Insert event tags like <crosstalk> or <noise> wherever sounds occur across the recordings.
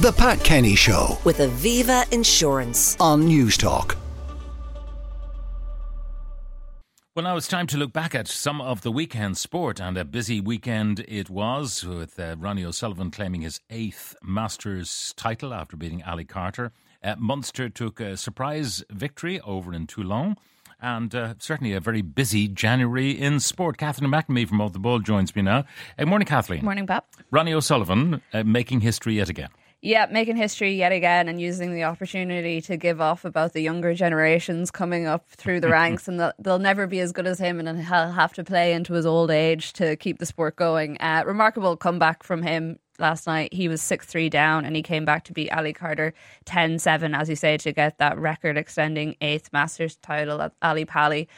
The Pat Kenny Show with Aviva Insurance. on Newstalk. Well, now it's time to look back at some of the weekend sport, and a busy weekend it was, with uh, Ronnie O'Sullivan claiming his eighth Masters title after beating Ali Carter. Uh, Munster took a surprise victory over in Toulon, and uh, certainly a very busy January in sport. Kathleen McNamee from Off the Ball joins me now. Uh, morning, Kathleen. Morning, Pat. Ronnie O'Sullivan uh, making history yet again. Yeah, making history yet again and using the opportunity to give off about the younger generations coming up through the <laughs> ranks and they'll, they'll never be as good as him and he'll have to play into his old age to keep the sport going. Uh, remarkable comeback from him last night. He was 6 3 down and he came back to beat Ali Carter 10 7, as you say, to get that record extending eighth Masters title at Ali Pali.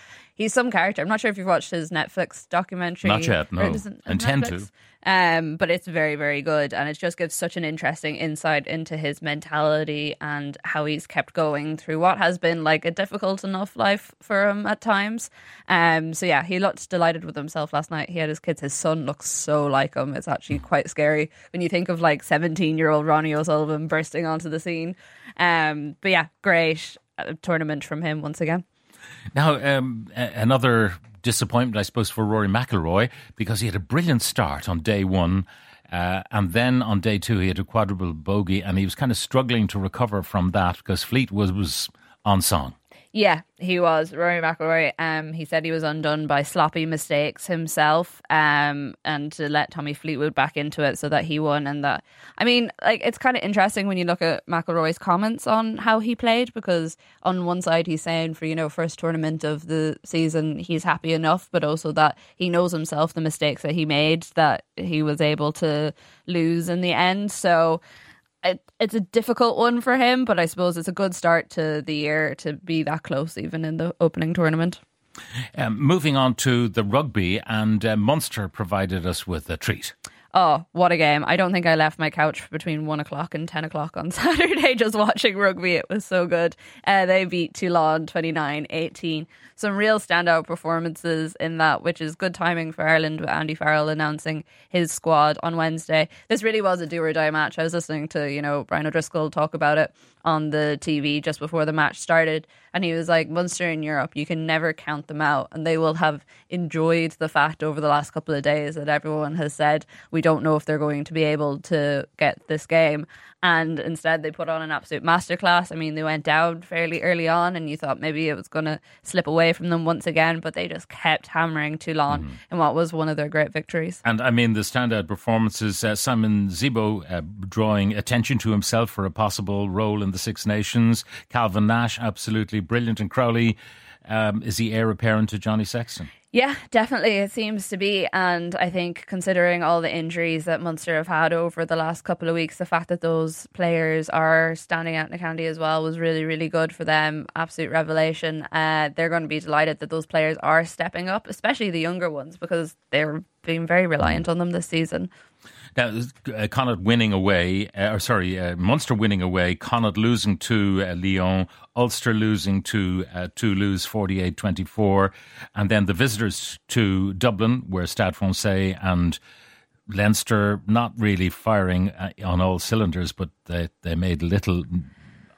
He's some character. I'm not sure if you've watched his Netflix documentary. Not yet, no. Or it isn't- Intend to. Um, but it's very, very good, and it just gives such an interesting insight into his mentality and how he's kept going through what has been like a difficult enough life for him at times. Um, so yeah, he looked delighted with himself last night. He had his kids. His son looks so like him. It's actually quite scary when you think of like seventeen-year-old Ronnie O'Sullivan bursting onto the scene. Um, but yeah, great uh, tournament from him once again. Now, um, another disappointment, I suppose, for Rory McIlroy because he had a brilliant start on day one. Uh, and then on day two, he had a quadruple bogey, and he was kind of struggling to recover from that because Fleet was, was on song. Yeah, he was Rory McIlroy. Um, he said he was undone by sloppy mistakes himself, um, and to let Tommy Fleetwood back into it so that he won. And that, I mean, like it's kind of interesting when you look at McIlroy's comments on how he played because on one side he's saying for you know first tournament of the season he's happy enough, but also that he knows himself the mistakes that he made that he was able to lose in the end. So it, it's a difficult one for him, but I suppose it's a good start to the year to be that close, even in the opening tournament. Um, moving on to the rugby, and uh, Munster provided us with a treat. Oh, what a game. I don't think I left my couch between one o'clock and 10 o'clock on <laughs> Saturday just watching rugby. It was so good. Uh, they beat Toulon 29 18. Some real standout performances in that, which is good timing for Ireland with Andy Farrell announcing his squad on Wednesday. This really was a do or die match. I was listening to, you know, Brian O'Driscoll talk about it on the TV just before the match started. And he was like, Munster in Europe, you can never count them out. And they will have enjoyed the fact over the last couple of days that everyone has said, we don't know if they're going to be able to get this game. And instead, they put on an absolute masterclass. I mean, they went down fairly early on, and you thought maybe it was going to slip away from them once again, but they just kept hammering Toulon in what was one of their great victories. And I mean, the standout performances, uh, Simon Zebo uh, drawing attention to himself for a possible role in the Six Nations. Calvin Nash, absolutely brilliant. And Crowley, um, is he heir apparent to Johnny Sexton? Yeah, definitely. It seems to be. And I think considering all the injuries that Munster have had over the last couple of weeks, the fact that those players are standing out in the county as well was really, really good for them. Absolute revelation. Uh, they're going to be delighted that those players are stepping up, especially the younger ones, because they're being very reliant on them this season. Now, uh, Connacht winning away, uh, or sorry, uh, Munster winning away, Connacht losing to uh, Lyon, Ulster losing to uh, Toulouse 48 24, and then the visitors to Dublin, where Stade Francais and Leinster not really firing uh, on all cylinders, but they, they made little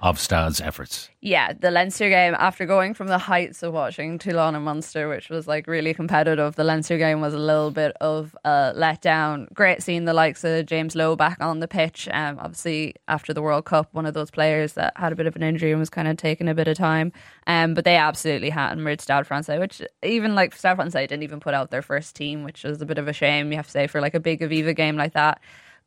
of Stade's efforts. Yeah, the Leinster game, after going from the heights of watching Toulon and Munster, which was like really competitive, the Leinster game was a little bit of a letdown. Great seeing the likes of James Lowe back on the pitch. Um, obviously, after the World Cup, one of those players that had a bit of an injury and was kind of taking a bit of time. Um, but they absolutely hammered Stade Francais, which even like Stade Francais didn't even put out their first team, which was a bit of a shame, you have to say, for like a big Aviva game like that.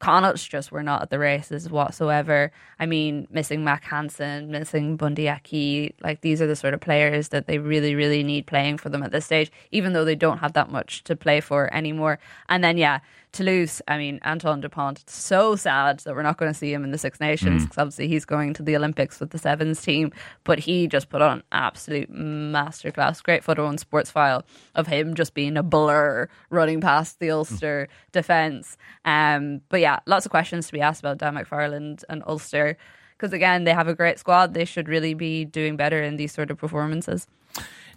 Connacht's just were not at the races whatsoever. I mean, missing Mack Hansen, missing Bundee Aki, like these are the sort of players that they really, really need playing for them at this stage, even though they don't have that much to play for anymore. And then, yeah, Toulouse, I mean, Antoine Dupont, so sad that we're not going to see him in the Six Nations because obviously he's going to the Olympics with the Sevens team, but he just put on an absolute masterclass. Great photo on Sportsfile of him just being a blur running past the Ulster defence. Um, but yeah, lots of questions to be asked about Dan McFarland and Ulster because again, they have a great squad. They should really be doing better in these sort of performances.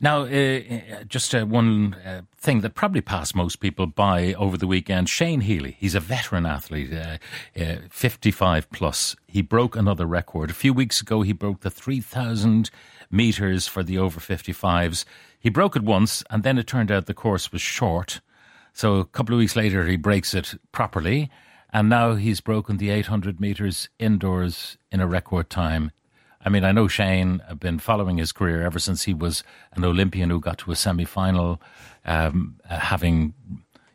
Now, uh, just uh, one uh, thing that probably passed most people by over the weekend Shane Healy, he's a veteran athlete, uh, uh, 55 plus. He broke another record. A few weeks ago, he broke the 3,000 metres for the over 55s. He broke it once, and then it turned out the course was short. So a couple of weeks later, he breaks it properly. And now he's broken the 800 metres indoors in a record time I mean, I know Shane, I've been following his career ever since he was an Olympian who got to a semi final, um, uh, having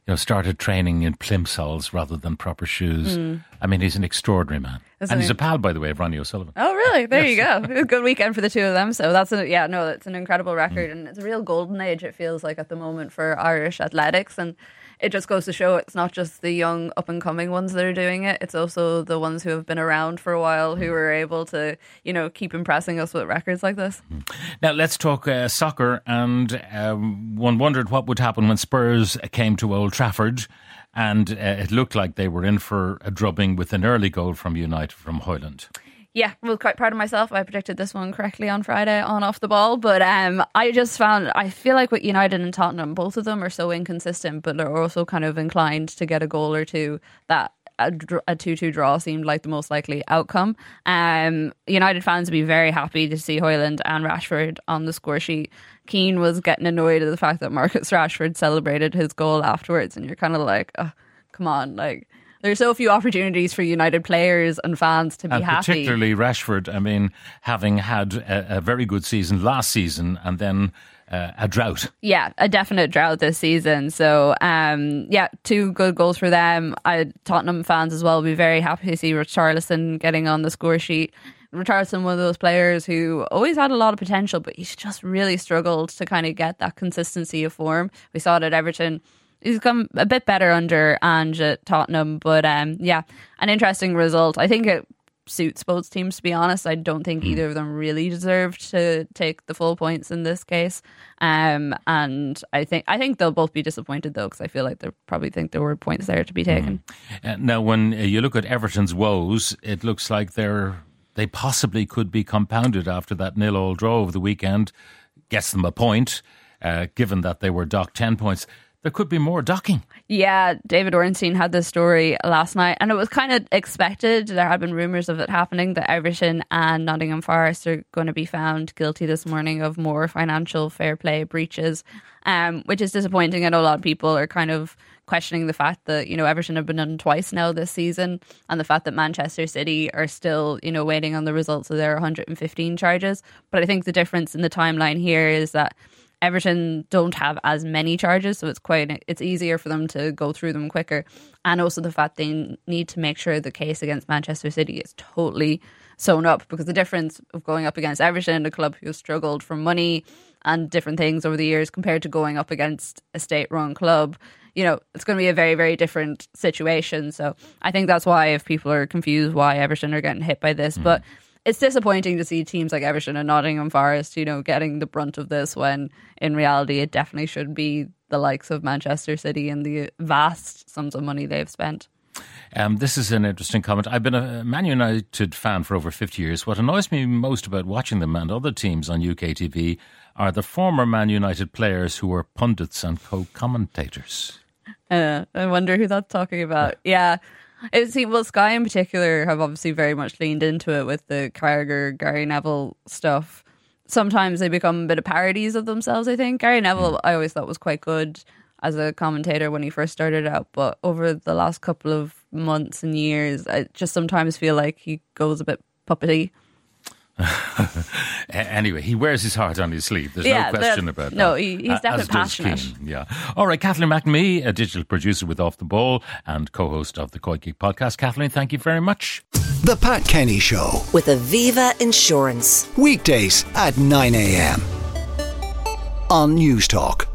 you know, started training in plimsolls rather than proper shoes. Mm. I mean, he's an extraordinary man. Isn't and he's he? a pal, by the way, of Ronnie O'Sullivan. Oh, really? There yes. you go. It was a good weekend for the two of them. So that's a, yeah, no, it's an incredible record. Mm. And it's a real golden age, it feels like, at the moment for Irish athletics. And it just goes to show it's not just the young up and coming ones that are doing it. It's also the ones who have been around for a while who are able to, you know, keep impressing us with records like this. Now let's talk uh, soccer. And um, one wondered what would happen when Spurs came to Old Trafford. And uh, it looked like they were in for a drubbing with an early goal from United from Højlund. yeah, well, quite proud of myself. I predicted this one correctly on Friday on off the ball, but um, I just found I feel like with United and Tottenham, both of them are so inconsistent, but they're also kind of inclined to get a goal or two that a, two-two draw seemed like the most likely outcome. Um, United fans would be very happy to see Højlund and Rashford on the score sheet. Keane was getting annoyed at the fact that Marcus <laughs> Rashford celebrated his goal afterwards, and you're kind of like, oh, come on, like there's so few opportunities for United players and fans to be and happy. Particularly Rashford. I mean, having had a, a very good season last season and then uh, a drought. Yeah, a definite drought this season. So, um, yeah, two good goals for them. I, Tottenham fans as well will be very happy to see Richarlison getting on the score sheet. Richarlison, one of those players who always had a lot of potential, but he's just really struggled to kind of get that consistency of form. We saw it at Everton he's come a bit better under Ange at Tottenham, but um, yeah, an interesting result. I think it suits both teams. To be honest, I don't think mm. either of them really deserved to take the full points in this case. Um, and I think I think they'll both be disappointed though, because I feel like they probably think there were points there to be taken. Mm. Uh, now, when you look at Everton's woes, it looks like they're they possibly could be compounded after that nil-all draw over the weekend. Gets them a point, uh, given that they were docked ten points there could be more docking. Yeah, David Ornstein had this story last night, and it was kind of expected. There had been rumours of it happening that Everton and Nottingham Forest are going to be found guilty this morning of more financial fair play breaches, um, which is disappointing. I know a lot of people are kind of questioning the fact that you know Everton have been done twice now this season, and the fact that Manchester City are still you know waiting on the results of their 115 charges. But I think the difference in the timeline here is that Everton don't have as many charges, so it's quite it's easier for them to go through them quicker. And also the fact they need to make sure the case against Manchester City is totally sewn up because the difference of going up against Everton, a club who struggled for money and different things over the years, compared to going up against a state-run club, you know, it's going to be a very, very different situation. So I think that's why if people are confused why Everton are getting hit by this, mm. but it's disappointing to see teams like Everton and Nottingham Forest, you know, getting the brunt of this when in reality it definitely should be the likes of Manchester City and the vast sums of money they've spent. Um, this is an interesting comment. I've been a Man United fan for over 50 years. What annoys me most about watching them and other teams on UK TV are the former Man United players who are pundits and co commentators. Uh, I wonder who that's talking about. Yeah. It seems well, Sky in particular have obviously very much leaned into it with the Carragher, Gary Neville stuff. Sometimes they become a bit of parodies of themselves. I think Gary Neville, mm. I always thought was quite good as a commentator when he first started out, but over the last couple of months and years, I just sometimes feel like he goes a bit puppety. <laughs> anyway, he wears his heart on his sleeve. There's yeah, no question about that. No, he, he's definitely passionate. Keane, yeah. All right, Kathleen McNamee, a digital producer with Off the Ball and co-host of the Koi Geek podcast. Kathleen, thank you very much. The Pat Kenny Show with Aviva Insurance weekdays at 9 a.m. on Newstalk.